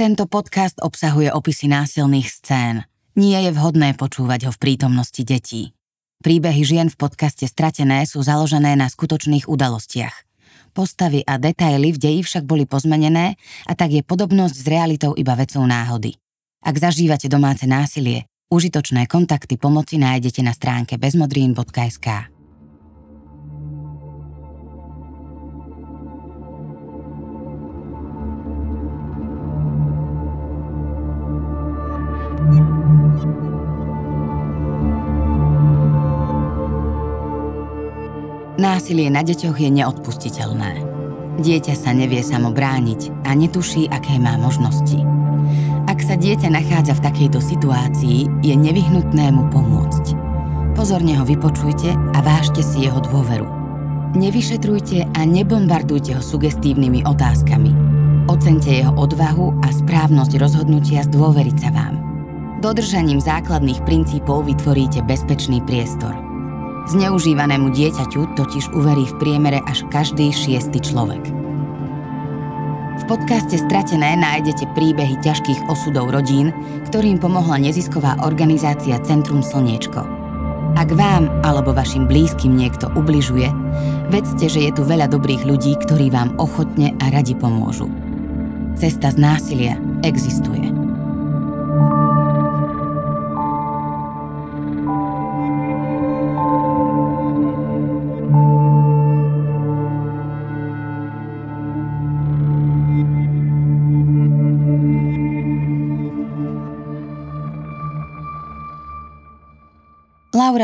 Tento podcast obsahuje opisy násilných scén. Nie je vhodné počúvať ho v prítomnosti detí. Príbehy žien v podcaste Stratené sú založené na skutočných udalostiach. Postavy a detaily v deji však boli pozmenené a tak je podobnosť s realitou iba vecou náhody. Ak zažívate domáce násilie, užitočné kontakty pomoci nájdete na stránke bezmodrín.sk. Násilie na deťoch je neodpustiteľné. Dieťa sa nevie samo brániť a netuší, aké má možnosti. Ak sa dieťa nachádza v takejto situácii, je nevyhnutné mu pomôcť. Pozorne ho vypočujte a vážte si jeho dôveru. Nevyšetrujte a nebombardujte ho sugestívnymi otázkami. Ocente jeho odvahu a správnosť rozhodnutia zdôveriť sa vám. Dodržaním základných princípov vytvoríte bezpečný priestor – Zneužívanému dieťaťu totiž uverí v priemere až každý šiestý človek. V podcaste Stratené nájdete príbehy ťažkých osudov rodín, ktorým pomohla nezisková organizácia Centrum Slniečko. Ak vám alebo vašim blízkym niekto ubližuje, vedzte, že je tu veľa dobrých ľudí, ktorí vám ochotne a radi pomôžu. Cesta z násilia existuje.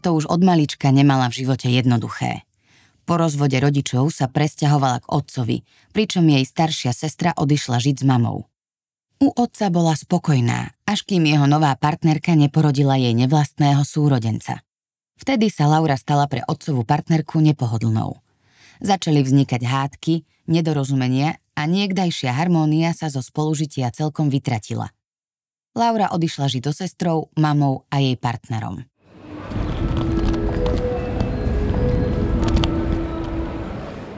To už od malička nemala v živote jednoduché. Po rozvode rodičov sa presťahovala k otcovi, pričom jej staršia sestra odišla žiť s mamou. U otca bola spokojná, až kým jeho nová partnerka neporodila jej nevlastného súrodenca. Vtedy sa Laura stala pre otcovú partnerku nepohodlnou. Začali vznikať hádky, nedorozumenia a niekdajšia harmónia sa zo spolužitia celkom vytratila. Laura odišla žiť so sestrou, mamou a jej partnerom.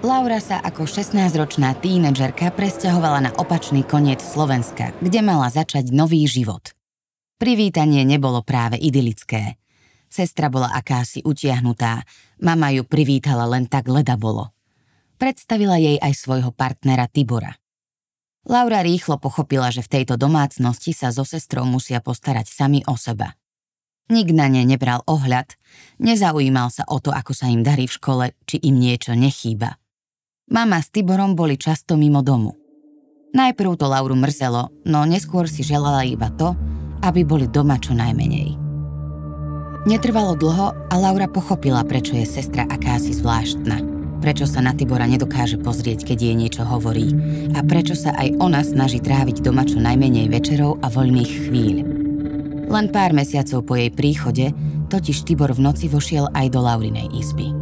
Laura sa ako 16-ročná tínedžerka presťahovala na opačný koniec Slovenska, kde mala začať nový život. Privítanie nebolo práve idylické. Sestra bola akási utiahnutá, mama ju privítala len tak leda bolo. Predstavila jej aj svojho partnera Tibora. Laura rýchlo pochopila, že v tejto domácnosti sa so sestrou musia postarať sami o seba. Nik na ne nebral ohľad, nezaujímal sa o to, ako sa im darí v škole, či im niečo nechýba. Mama s Tiborom boli často mimo domu. Najprv to Lauru mrzelo, no neskôr si želala iba to, aby boli doma čo najmenej. Netrvalo dlho a Laura pochopila, prečo je sestra akási zvláštna. Prečo sa na Tibora nedokáže pozrieť, keď jej niečo hovorí. A prečo sa aj ona snaží tráviť doma čo najmenej večerov a voľných chvíľ. Len pár mesiacov po jej príchode totiž Tibor v noci vošiel aj do Laurinej izby.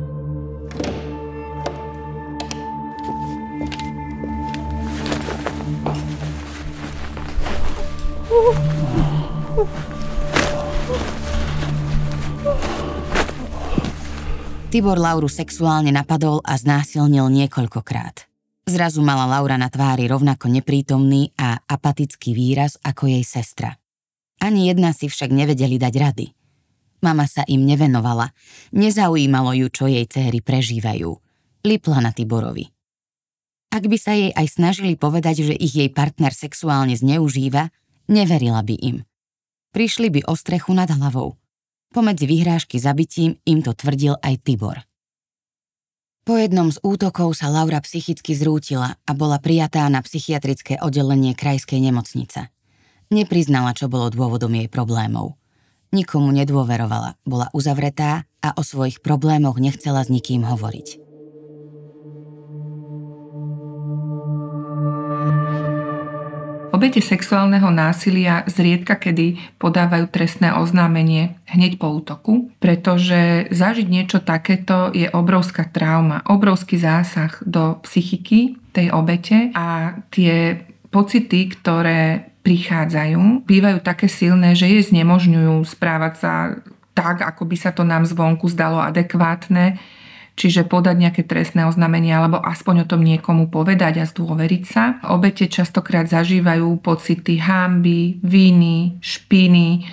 Tibor Lauru sexuálne napadol a znásilnil niekoľkokrát. Zrazu mala Laura na tvári rovnako neprítomný a apatický výraz ako jej sestra. Ani jedna si však nevedeli dať rady. Mama sa im nevenovala, nezaujímalo ju, čo jej céry prežívajú. Lipla na Tiborovi. Ak by sa jej aj snažili povedať, že ich jej partner sexuálne zneužíva, neverila by im. Prišli by o strechu nad hlavou. Pomedzi vyhrážky zabitím im to tvrdil aj Tibor. Po jednom z útokov sa Laura psychicky zrútila a bola prijatá na psychiatrické oddelenie krajskej nemocnice. Nepriznala, čo bolo dôvodom jej problémov. Nikomu nedôverovala, bola uzavretá a o svojich problémoch nechcela s nikým hovoriť. Obete sexuálneho násilia zriedka kedy podávajú trestné oznámenie hneď po útoku, pretože zažiť niečo takéto je obrovská trauma, obrovský zásah do psychiky tej obete a tie pocity, ktoré prichádzajú, bývajú také silné, že jej znemožňujú správať sa tak, ako by sa to nám zvonku zdalo adekvátne, čiže podať nejaké trestné oznámenie alebo aspoň o tom niekomu povedať a zdôveriť sa. Obete častokrát zažívajú pocity hamby, viny, špiny,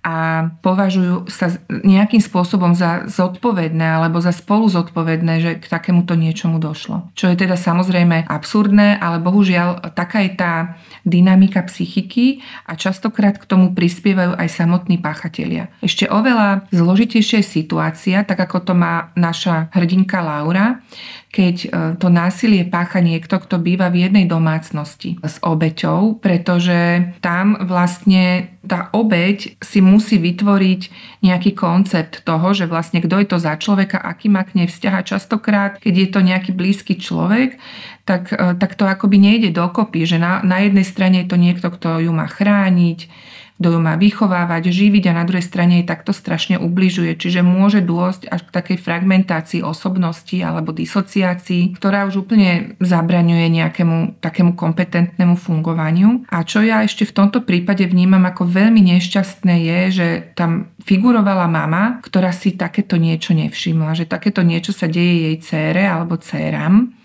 a považujú sa nejakým spôsobom za zodpovedné alebo za spolu zodpovedné, že k takémuto niečomu došlo. Čo je teda samozrejme absurdné, ale bohužiaľ taká je tá dynamika psychiky a častokrát k tomu prispievajú aj samotní páchatelia. Ešte oveľa zložitejšia je situácia, tak ako to má naša hrdinka Laura, keď e, to násilie pácha niekto, kto býva v jednej domácnosti s obeťou, pretože tam vlastne tá obeť si musí vytvoriť nejaký koncept toho, že vlastne kto je to za človeka, aký má k nej vzťah. A častokrát, keď je to nejaký blízky človek, tak, e, tak to akoby nejde dokopy, že na, na jednej strane je to niekto, kto ju má chrániť, kto ju má vychovávať, živiť a na druhej strane jej takto strašne ubližuje. Čiže môže dôjsť až k takej fragmentácii osobnosti alebo disociácii, ktorá už úplne zabraňuje nejakému takému kompetentnému fungovaniu. A čo ja ešte v tomto prípade vnímam ako veľmi nešťastné je, že tam figurovala mama, ktorá si takéto niečo nevšimla, že takéto niečo sa deje jej cére alebo céram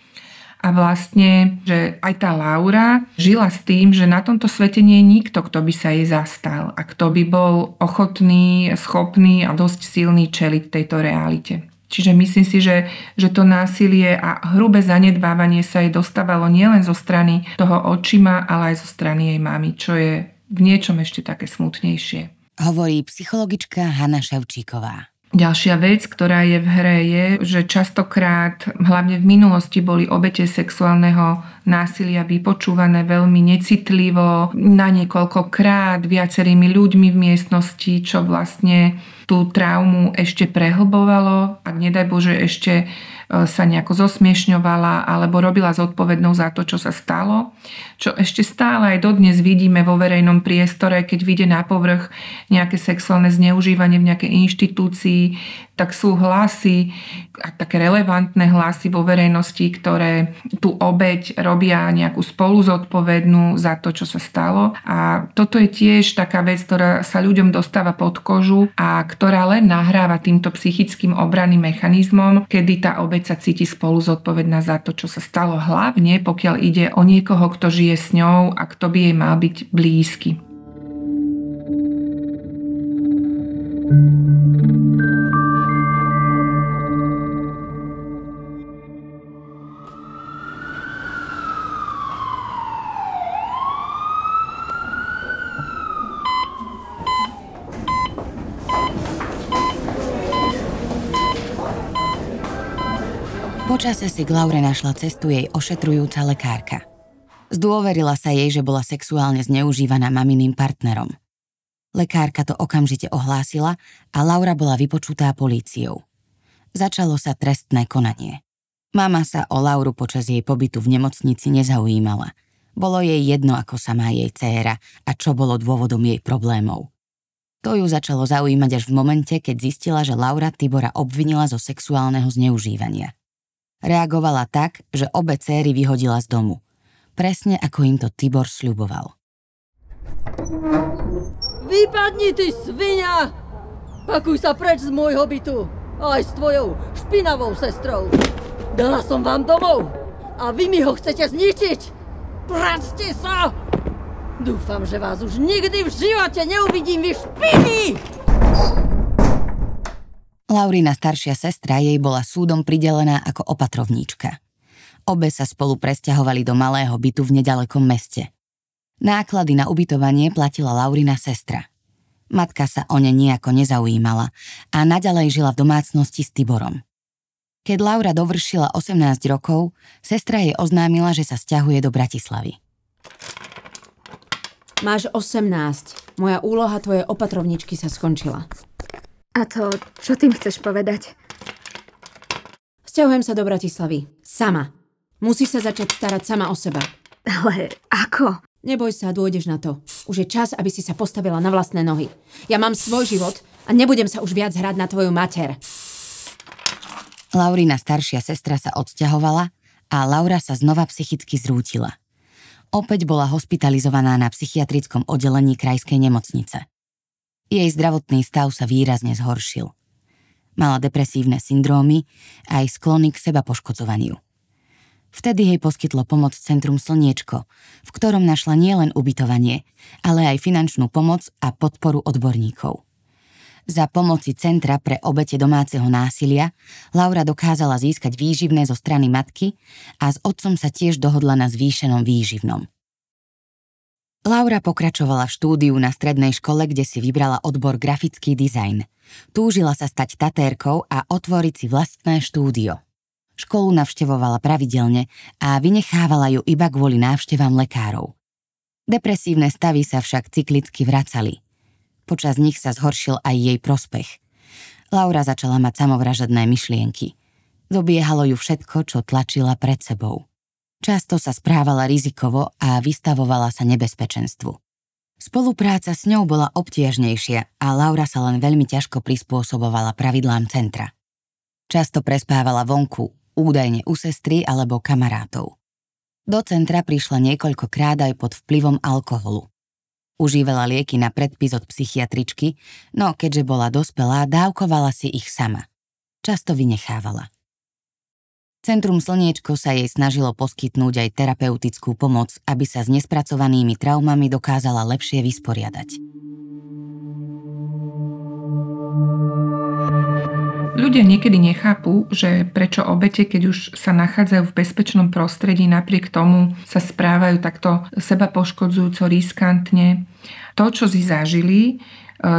a vlastne, že aj tá Laura žila s tým, že na tomto svete nie je nikto, kto by sa jej zastal a kto by bol ochotný, schopný a dosť silný čeliť tejto realite. Čiže myslím si, že, že to násilie a hrubé zanedbávanie sa jej dostávalo nielen zo strany toho očima, ale aj zo strany jej mamy, čo je v niečom ešte také smutnejšie. Hovorí psychologička Hanna Ševčíková. Ďalšia vec, ktorá je v hre, je, že častokrát, hlavne v minulosti, boli obete sexuálneho násilia vypočúvané veľmi necitlivo, na niekoľkokrát, viacerými ľuďmi v miestnosti, čo vlastne tú traumu ešte prehlbovalo, ak nedaj Bože ešte sa nejako zosmiešňovala alebo robila zodpovednou za to, čo sa stalo. Čo ešte stále aj dodnes vidíme vo verejnom priestore, keď vyjde na povrch nejaké sexuálne zneužívanie v nejakej inštitúcii, tak sú hlasy, také relevantné hlasy vo verejnosti, ktoré tú obeď robia nejakú spolu zodpovednú za to, čo sa stalo. A toto je tiež taká vec, ktorá sa ľuďom dostáva pod kožu a ktorá len nahráva týmto psychickým obranným mechanizmom, kedy tá obeď sa cíti spolu zodpovedná za to, čo sa stalo. Hlavne pokiaľ ide o niekoho, kto žije s ňou a kto by jej mal byť blízky. thank you Počase si k Laure našla cestu jej ošetrujúca lekárka. Zdôverila sa jej, že bola sexuálne zneužívaná maminým partnerom. Lekárka to okamžite ohlásila a Laura bola vypočutá políciou. Začalo sa trestné konanie. Mama sa o Lauru počas jej pobytu v nemocnici nezaujímala. Bolo jej jedno, ako sa má jej dcéra a čo bolo dôvodom jej problémov. To ju začalo zaujímať až v momente, keď zistila, že Laura Tibora obvinila zo sexuálneho zneužívania. Reagovala tak, že obe céry vyhodila z domu. Presne ako im to Tibor sľuboval. Vypadni, ty svinia! Pakuj sa preč z môjho bytu! Aj s tvojou špinavou sestrou! Dala som vám domov! A vy mi ho chcete zničiť! Practe sa! Dúfam, že vás už nikdy v živote neuvidím, vy špiny! Laurina staršia sestra jej bola súdom pridelená ako opatrovníčka. Obe sa spolu presťahovali do malého bytu v nedalekom meste. Náklady na ubytovanie platila Laurina sestra. Matka sa o ne nejako nezaujímala a naďalej žila v domácnosti s Tiborom. Keď Laura dovršila 18 rokov, sestra jej oznámila, že sa stiahuje do Bratislavy. Máš 18. Moja úloha tvojej opatrovničky sa skončila. A to, čo tým chceš povedať? Sťahujem sa do Bratislavy. Sama. Musíš sa začať starať sama o seba. Ale ako? Neboj sa, dôjdeš na to. Už je čas, aby si sa postavila na vlastné nohy. Ja mám svoj život a nebudem sa už viac hrať na tvoju mater. Laurina staršia sestra sa odsťahovala a Laura sa znova psychicky zrútila. Opäť bola hospitalizovaná na psychiatrickom oddelení krajskej nemocnice. Jej zdravotný stav sa výrazne zhoršil. Mala depresívne syndrómy a aj sklony k seba poškodzovaniu. Vtedy jej poskytlo pomoc Centrum Slniečko, v ktorom našla nielen ubytovanie, ale aj finančnú pomoc a podporu odborníkov. Za pomoci Centra pre obete domáceho násilia Laura dokázala získať výživné zo strany matky a s otcom sa tiež dohodla na zvýšenom výživnom. Laura pokračovala v štúdiu na strednej škole, kde si vybrala odbor grafický dizajn. Túžila sa stať tatérkou a otvoriť si vlastné štúdio. Školu navštevovala pravidelne a vynechávala ju iba kvôli návštevám lekárov. Depresívne stavy sa však cyklicky vracali. Počas nich sa zhoršil aj jej prospech. Laura začala mať samovražedné myšlienky. Dobiehalo ju všetko, čo tlačila pred sebou. Často sa správala rizikovo a vystavovala sa nebezpečenstvu. Spolupráca s ňou bola obtiežnejšia a Laura sa len veľmi ťažko prispôsobovala pravidlám centra. Často prespávala vonku, údajne u sestry alebo kamarátov. Do centra prišla niekoľkokrát aj pod vplyvom alkoholu. Užívala lieky na predpis od psychiatričky, no keďže bola dospelá, dávkovala si ich sama. Často vynechávala. Centrum Slniečko sa jej snažilo poskytnúť aj terapeutickú pomoc, aby sa s nespracovanými traumami dokázala lepšie vysporiadať. Ľudia niekedy nechápu, že prečo obete, keď už sa nachádzajú v bezpečnom prostredí, napriek tomu sa správajú takto seba poškodzujúco, riskantne. To, čo si zažili,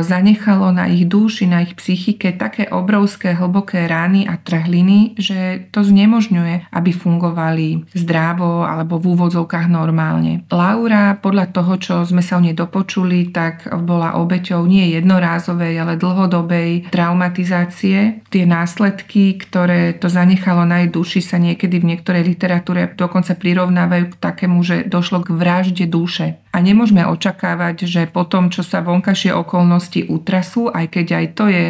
zanechalo na ich duši, na ich psychike také obrovské hlboké rány a trhliny, že to znemožňuje, aby fungovali zdravo alebo v úvodzovkách normálne. Laura, podľa toho, čo sme sa o nej dopočuli, tak bola obeťou nie jednorázovej, ale dlhodobej traumatizácie. Tie následky, ktoré to zanechalo na jej duši, sa niekedy v niektorej literatúre dokonca prirovnávajú k takému, že došlo k vražde duše. A nemôžeme očakávať, že po tom, čo sa vonkajšie okolnosti utrasú, aj keď aj to je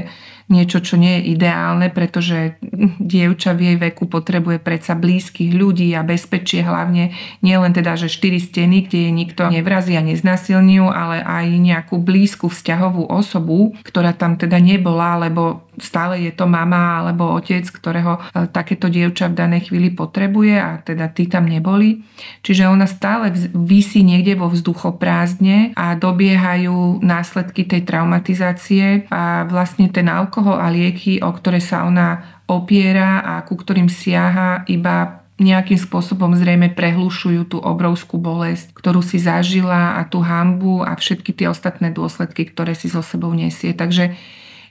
niečo, čo nie je ideálne, pretože dievča v jej veku potrebuje predsa blízkych ľudí a bezpečie hlavne nielen teda, že štyri steny, kde je nikto nevrazí a neznásilňujú, ale aj nejakú blízku vzťahovú osobu, ktorá tam teda nebola, lebo stále je to mama alebo otec, ktorého e, takéto dievča v danej chvíli potrebuje a teda tí tam neboli. Čiže ona stále vysí niekde vo vzduchoprázdne a dobiehajú následky tej traumatizácie a vlastne ten alkohol a lieky, o ktoré sa ona opiera a ku ktorým siaha iba nejakým spôsobom zrejme prehlušujú tú obrovskú bolesť, ktorú si zažila a tú hambu a všetky tie ostatné dôsledky, ktoré si so sebou nesie. Takže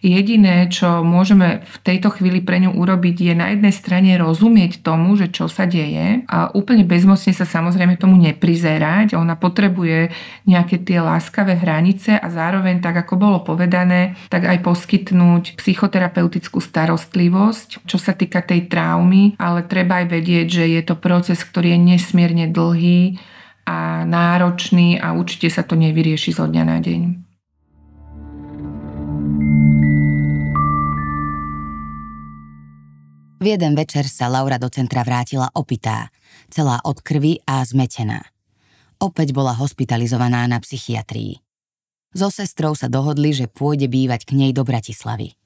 Jediné, čo môžeme v tejto chvíli pre ňu urobiť, je na jednej strane rozumieť tomu, že čo sa deje a úplne bezmocne sa samozrejme tomu neprizerať. Ona potrebuje nejaké tie láskavé hranice a zároveň, tak ako bolo povedané, tak aj poskytnúť psychoterapeutickú starostlivosť, čo sa týka tej traumy, ale treba aj vedieť, že je to proces, ktorý je nesmierne dlhý a náročný a určite sa to nevyrieši zo dňa na deň. V jeden večer sa Laura do centra vrátila opitá, celá od krvi a zmetená. Opäť bola hospitalizovaná na psychiatrii. So sestrou sa dohodli, že pôjde bývať k nej do Bratislavy.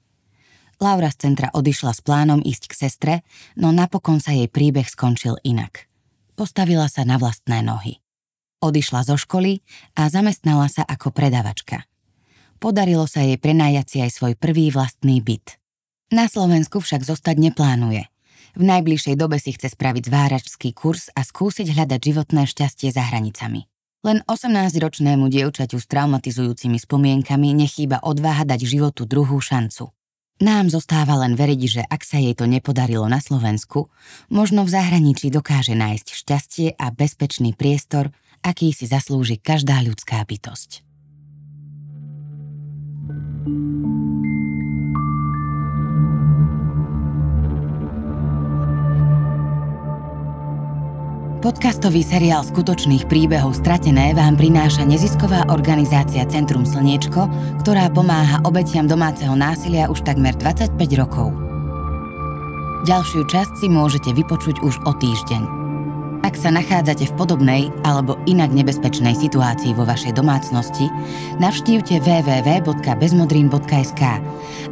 Laura z centra odišla s plánom ísť k sestre, no napokon sa jej príbeh skončil inak. Postavila sa na vlastné nohy. Odišla zo školy a zamestnala sa ako predavačka. Podarilo sa jej prenajať si aj svoj prvý vlastný byt – na Slovensku však zostať neplánuje. V najbližšej dobe si chce spraviť zváračský kurz a skúsiť hľadať životné šťastie za hranicami. Len 18-ročnému dievčaťu s traumatizujúcimi spomienkami nechýba odváha dať životu druhú šancu. Nám zostáva len veriť, že ak sa jej to nepodarilo na Slovensku, možno v zahraničí dokáže nájsť šťastie a bezpečný priestor, aký si zaslúži každá ľudská bytosť. Podcastový seriál skutočných príbehov Stratené vám prináša nezisková organizácia Centrum Slniečko, ktorá pomáha obetiam domáceho násilia už takmer 25 rokov. Ďalšiu časť si môžete vypočuť už o týždeň. Ak sa nachádzate v podobnej alebo inak nebezpečnej situácii vo vašej domácnosti, navštívte www.bezmodrin.sk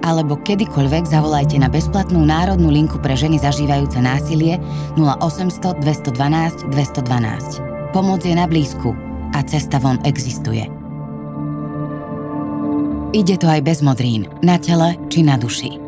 alebo kedykoľvek zavolajte na bezplatnú národnú linku pre ženy zažívajúce násilie 0800 212 212. Pomoc je na blízku a cesta von existuje. Ide to aj bez modrín, na tele či na duši.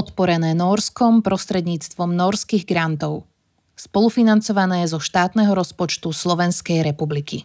Podporené Norskom prostredníctvom norských grantov, spolufinancované zo štátneho rozpočtu Slovenskej republiky.